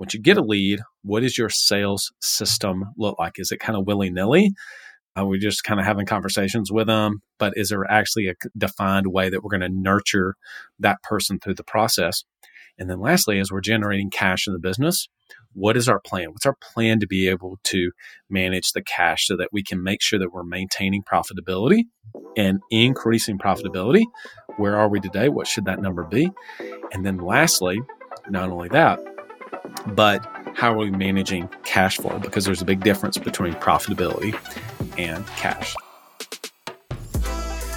once you get a lead, what does your sales system look like? Is it kind of willy nilly? Are we just kind of having conversations with them? But is there actually a defined way that we're going to nurture that person through the process? And then lastly, as we're generating cash in the business, what is our plan? What's our plan to be able to manage the cash so that we can make sure that we're maintaining profitability and increasing profitability? Where are we today? What should that number be? And then lastly, not only that, but how are we managing cash flow? Because there's a big difference between profitability and cash.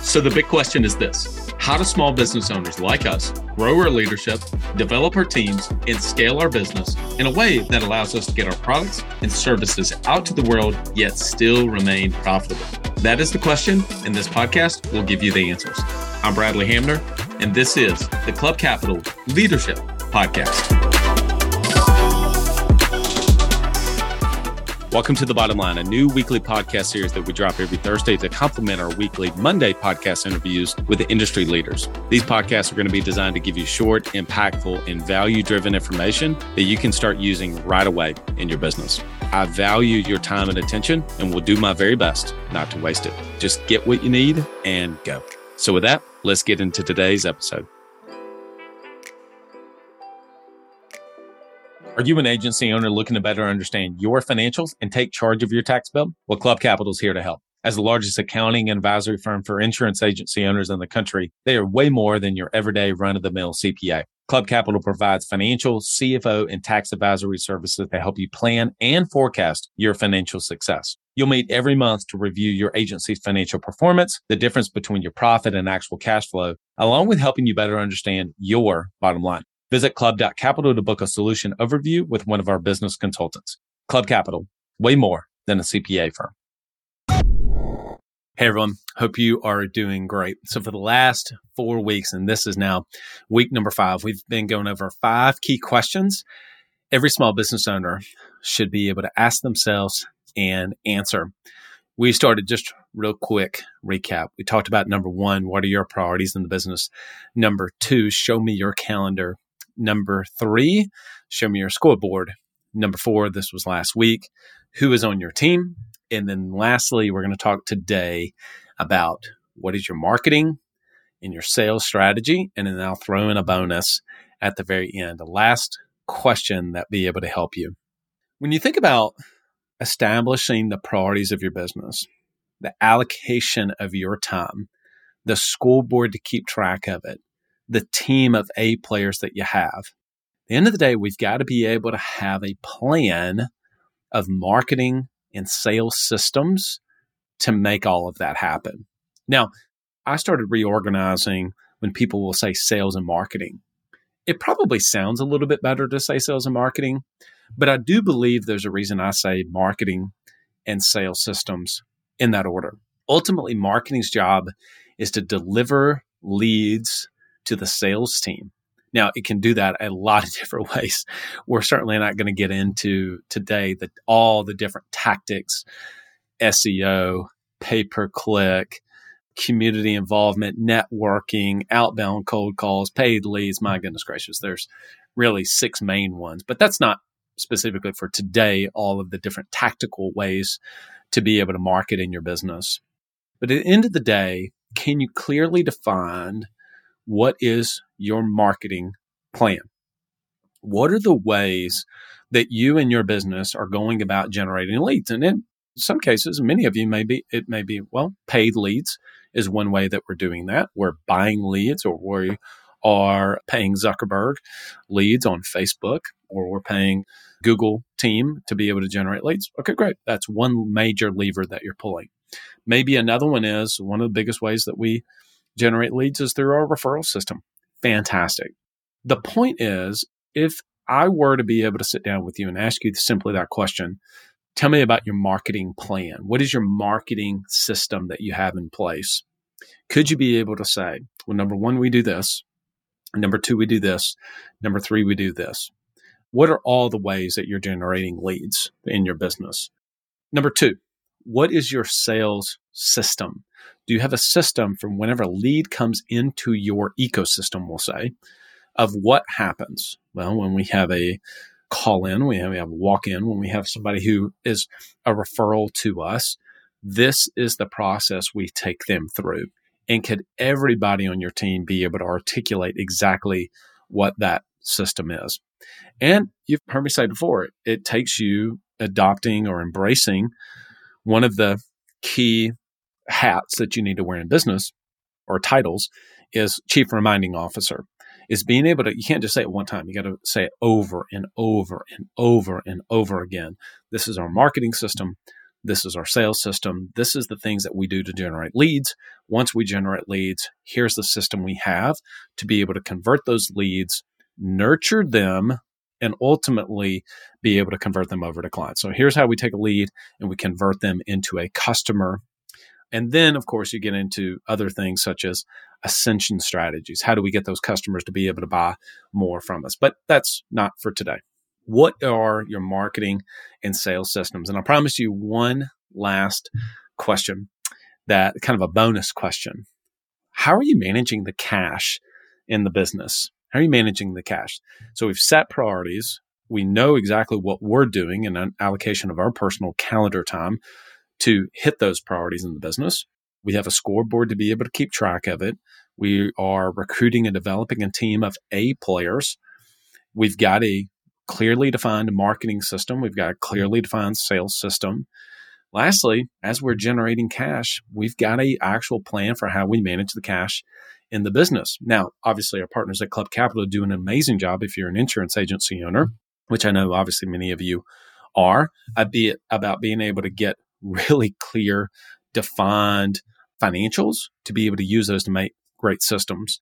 So the big question is this how do small business owners like us grow our leadership, develop our teams, and scale our business in a way that allows us to get our products and services out to the world, yet still remain profitable? That is the question, and this podcast will give you the answers. I'm Bradley Hamner, and this is the Club Capital Leadership Podcast. Welcome to The Bottom Line, a new weekly podcast series that we drop every Thursday to complement our weekly Monday podcast interviews with the industry leaders. These podcasts are going to be designed to give you short, impactful, and value driven information that you can start using right away in your business. I value your time and attention and will do my very best not to waste it. Just get what you need and go. So, with that, let's get into today's episode. Are you an agency owner looking to better understand your financials and take charge of your tax bill? Well, Club Capital is here to help. As the largest accounting and advisory firm for insurance agency owners in the country, they are way more than your everyday run of the mill CPA. Club Capital provides financial, CFO, and tax advisory services to help you plan and forecast your financial success. You'll meet every month to review your agency's financial performance, the difference between your profit and actual cash flow, along with helping you better understand your bottom line. Visit club.capital to book a solution overview with one of our business consultants. Club Capital, way more than a CPA firm. Hey everyone, hope you are doing great. So, for the last four weeks, and this is now week number five, we've been going over five key questions every small business owner should be able to ask themselves and answer. We started just real quick recap. We talked about number one, what are your priorities in the business? Number two, show me your calendar Number three, show me your scoreboard. Number four, this was last week. Who is on your team? And then lastly, we're going to talk today about what is your marketing and your sales strategy. And then I'll throw in a bonus at the very end, a last question that be able to help you. When you think about establishing the priorities of your business, the allocation of your time, the scoreboard to keep track of it, the team of A players that you have. At the end of the day, we've got to be able to have a plan of marketing and sales systems to make all of that happen. Now, I started reorganizing when people will say sales and marketing. It probably sounds a little bit better to say sales and marketing, but I do believe there's a reason I say marketing and sales systems in that order. Ultimately, marketing's job is to deliver leads to the sales team. Now, it can do that a lot of different ways. We're certainly not going to get into today that all the different tactics, SEO, pay per click, community involvement, networking, outbound cold calls, paid leads. My goodness gracious, there's really six main ones, but that's not specifically for today, all of the different tactical ways to be able to market in your business. But at the end of the day, can you clearly define what is your marketing plan? What are the ways that you and your business are going about generating leads? And in some cases, many of you may be, it may be, well, paid leads is one way that we're doing that. We're buying leads or we are paying Zuckerberg leads on Facebook or we're paying Google team to be able to generate leads. Okay, great. That's one major lever that you're pulling. Maybe another one is one of the biggest ways that we generate leads is through our referral system. Fantastic. The point is, if I were to be able to sit down with you and ask you simply that question, tell me about your marketing plan. What is your marketing system that you have in place? Could you be able to say, well, number one, we do this. Number two, we do this. Number three, we do this. What are all the ways that you're generating leads in your business? Number two, what is your sales system? Do you have a system from whenever a lead comes into your ecosystem, we'll say, of what happens? Well, when we have a call in, we have, we have walk in, when we have somebody who is a referral to us, this is the process we take them through. And could everybody on your team be able to articulate exactly what that system is? And you've heard me say before, it takes you adopting or embracing one of the key hats that you need to wear in business or titles is chief reminding officer is being able to you can't just say it one time. You got to say it over and over and over and over again. This is our marketing system. This is our sales system. This is the things that we do to generate leads. Once we generate leads here's the system we have to be able to convert those leads nurture them and ultimately be able to convert them over to clients so here's how we take a lead and we convert them into a customer and then, of course, you get into other things such as ascension strategies. How do we get those customers to be able to buy more from us? But that's not for today. What are your marketing and sales systems? And I promise you one last question that kind of a bonus question. How are you managing the cash in the business? How are you managing the cash? So we've set priorities. We know exactly what we're doing in an allocation of our personal calendar time to hit those priorities in the business. We have a scoreboard to be able to keep track of it. We are recruiting and developing a team of A players. We've got a clearly defined marketing system. We've got a clearly defined sales system. Lastly, as we're generating cash, we've got a actual plan for how we manage the cash in the business. Now, obviously, our partners at Club Capital do an amazing job if you're an insurance agency owner, which I know obviously many of you are, uh, be about being able to get really clear, defined financials to be able to use those to make great systems.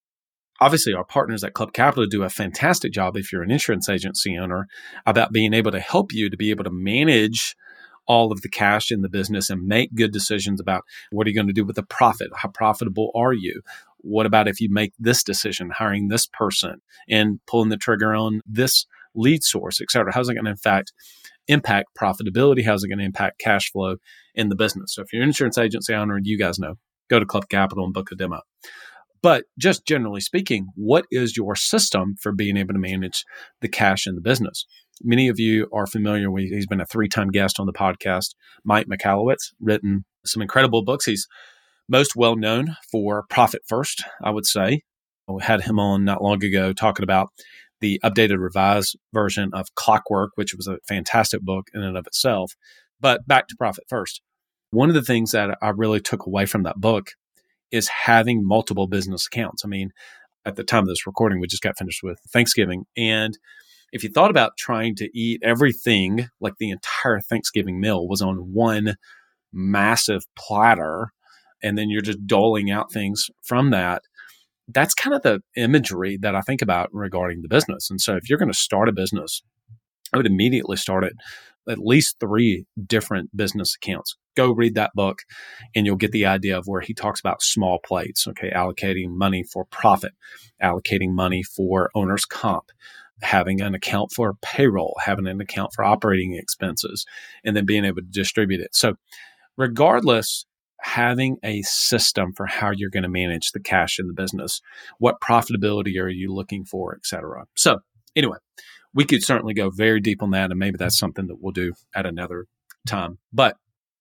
Obviously, our partners at Club Capital do a fantastic job if you're an insurance agency owner about being able to help you to be able to manage all of the cash in the business and make good decisions about what are you going to do with the profit? How profitable are you? What about if you make this decision, hiring this person and pulling the trigger on this lead source, et cetera? How's it going to, in fact, impact profitability? How's it going to impact cash flow in the business? So if you're an insurance agency owner, you guys know, go to Club Capital and book a demo. But just generally speaking, what is your system for being able to manage the cash in the business? Many of you are familiar with, he's been a three time guest on the podcast, Mike Michalowicz, written some incredible books. He's most well known for Profit First, I would say. We had him on not long ago talking about the updated revised version of Clockwork, which was a fantastic book in and of itself. But back to Profit First. One of the things that I really took away from that book is having multiple business accounts. I mean, at the time of this recording, we just got finished with Thanksgiving. And if you thought about trying to eat everything, like the entire Thanksgiving meal was on one massive platter, and then you're just doling out things from that, that's kind of the imagery that I think about regarding the business. And so if you're going to start a business, I would immediately start it at least three different business accounts. Go read that book and you'll get the idea of where he talks about small plates, okay, allocating money for profit, allocating money for owner's comp, having an account for payroll, having an account for operating expenses, and then being able to distribute it. So, regardless having a system for how you're going to manage the cash in the business. What profitability are you looking for, et cetera. So, anyway, we could certainly go very deep on that, and maybe that's something that we'll do at another time. But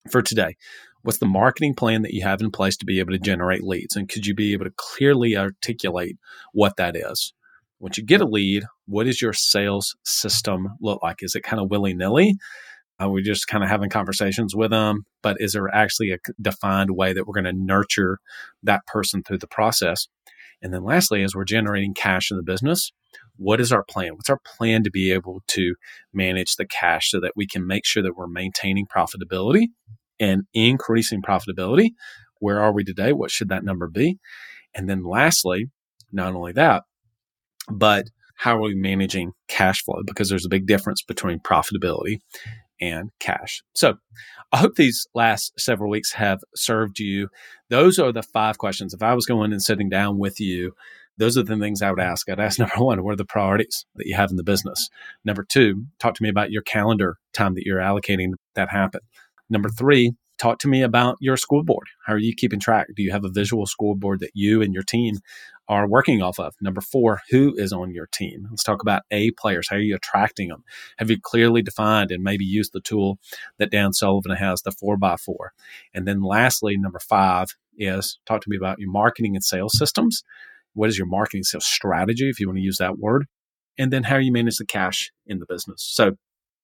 for today, what's the marketing plan that you have in place to be able to generate leads? And could you be able to clearly articulate what that is? Once you get a lead, what does your sales system look like? Is it kind of willy nilly? Are we just kind of having conversations with them? But is there actually a defined way that we're going to nurture that person through the process? And then lastly, as we're generating cash in the business, what is our plan? What's our plan to be able to manage the cash so that we can make sure that we're maintaining profitability and increasing profitability? Where are we today? What should that number be? And then lastly, not only that, but how are we managing cash flow? Because there's a big difference between profitability and cash. So I hope these last several weeks have served you. Those are the five questions. If I was going and sitting down with you, those are the things I would ask. I'd ask number one, what are the priorities that you have in the business? Number two, talk to me about your calendar time that you're allocating that happen. Number three, talk to me about your scoreboard. How are you keeping track? Do you have a visual scoreboard that you and your team are working off of? Number four, who is on your team? Let's talk about A players. How are you attracting them? Have you clearly defined and maybe used the tool that Dan Sullivan has, the four by four? And then lastly, number five is talk to me about your marketing and sales systems. What is your marketing sales strategy, if you want to use that word? And then how you manage the cash in the business. So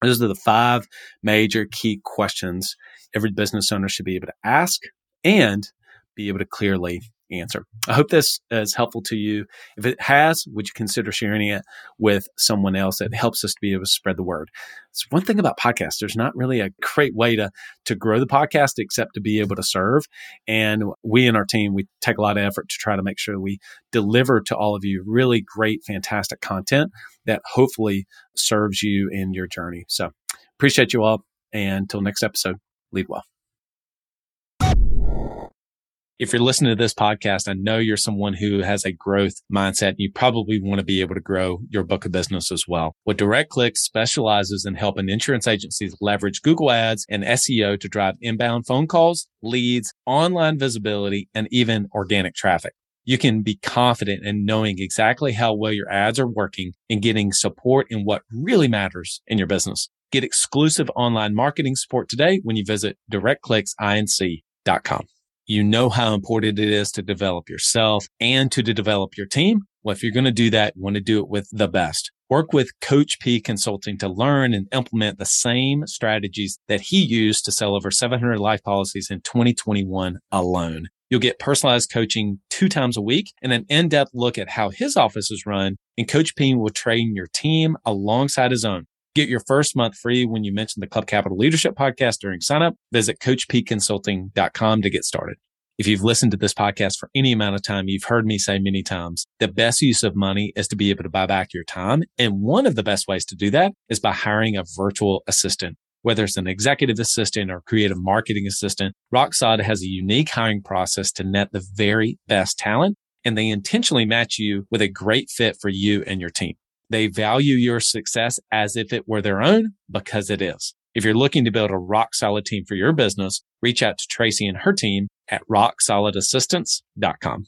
those are the five major key questions every business owner should be able to ask and be able to clearly answer. I hope this is helpful to you. If it has, would you consider sharing it with someone else? It helps us to be able to spread the word. It's one thing about podcasts. There's not really a great way to, to grow the podcast except to be able to serve. And we and our team, we take a lot of effort to try to make sure we deliver to all of you really great, fantastic content that hopefully serves you in your journey. So appreciate you all. And until next episode, lead well if you're listening to this podcast, I know you're someone who has a growth mindset. And you probably want to be able to grow your book of business as well. What Direct Clicks specializes in helping insurance agencies leverage Google ads and SEO to drive inbound phone calls, leads, online visibility, and even organic traffic. You can be confident in knowing exactly how well your ads are working and getting support in what really matters in your business. Get exclusive online marketing support today when you visit directclicksinc.com. You know how important it is to develop yourself and to, develop your team. Well, if you're going to do that, you want to do it with the best. Work with Coach P Consulting to learn and implement the same strategies that he used to sell over 700 life policies in 2021 alone. You'll get personalized coaching two times a week and an in-depth look at how his office is run. And Coach P will train your team alongside his own. Get your first month free when you mention the Club Capital Leadership Podcast during signup. Visit CoachPconsulting.com to get started. If you've listened to this podcast for any amount of time, you've heard me say many times, the best use of money is to be able to buy back your time. And one of the best ways to do that is by hiring a virtual assistant. Whether it's an executive assistant or creative marketing assistant, RockSolid has a unique hiring process to net the very best talent, and they intentionally match you with a great fit for you and your team. They value your success as if it were their own because it is. If you're looking to build a rock solid team for your business, reach out to Tracy and her team at rocksolidassistance.com.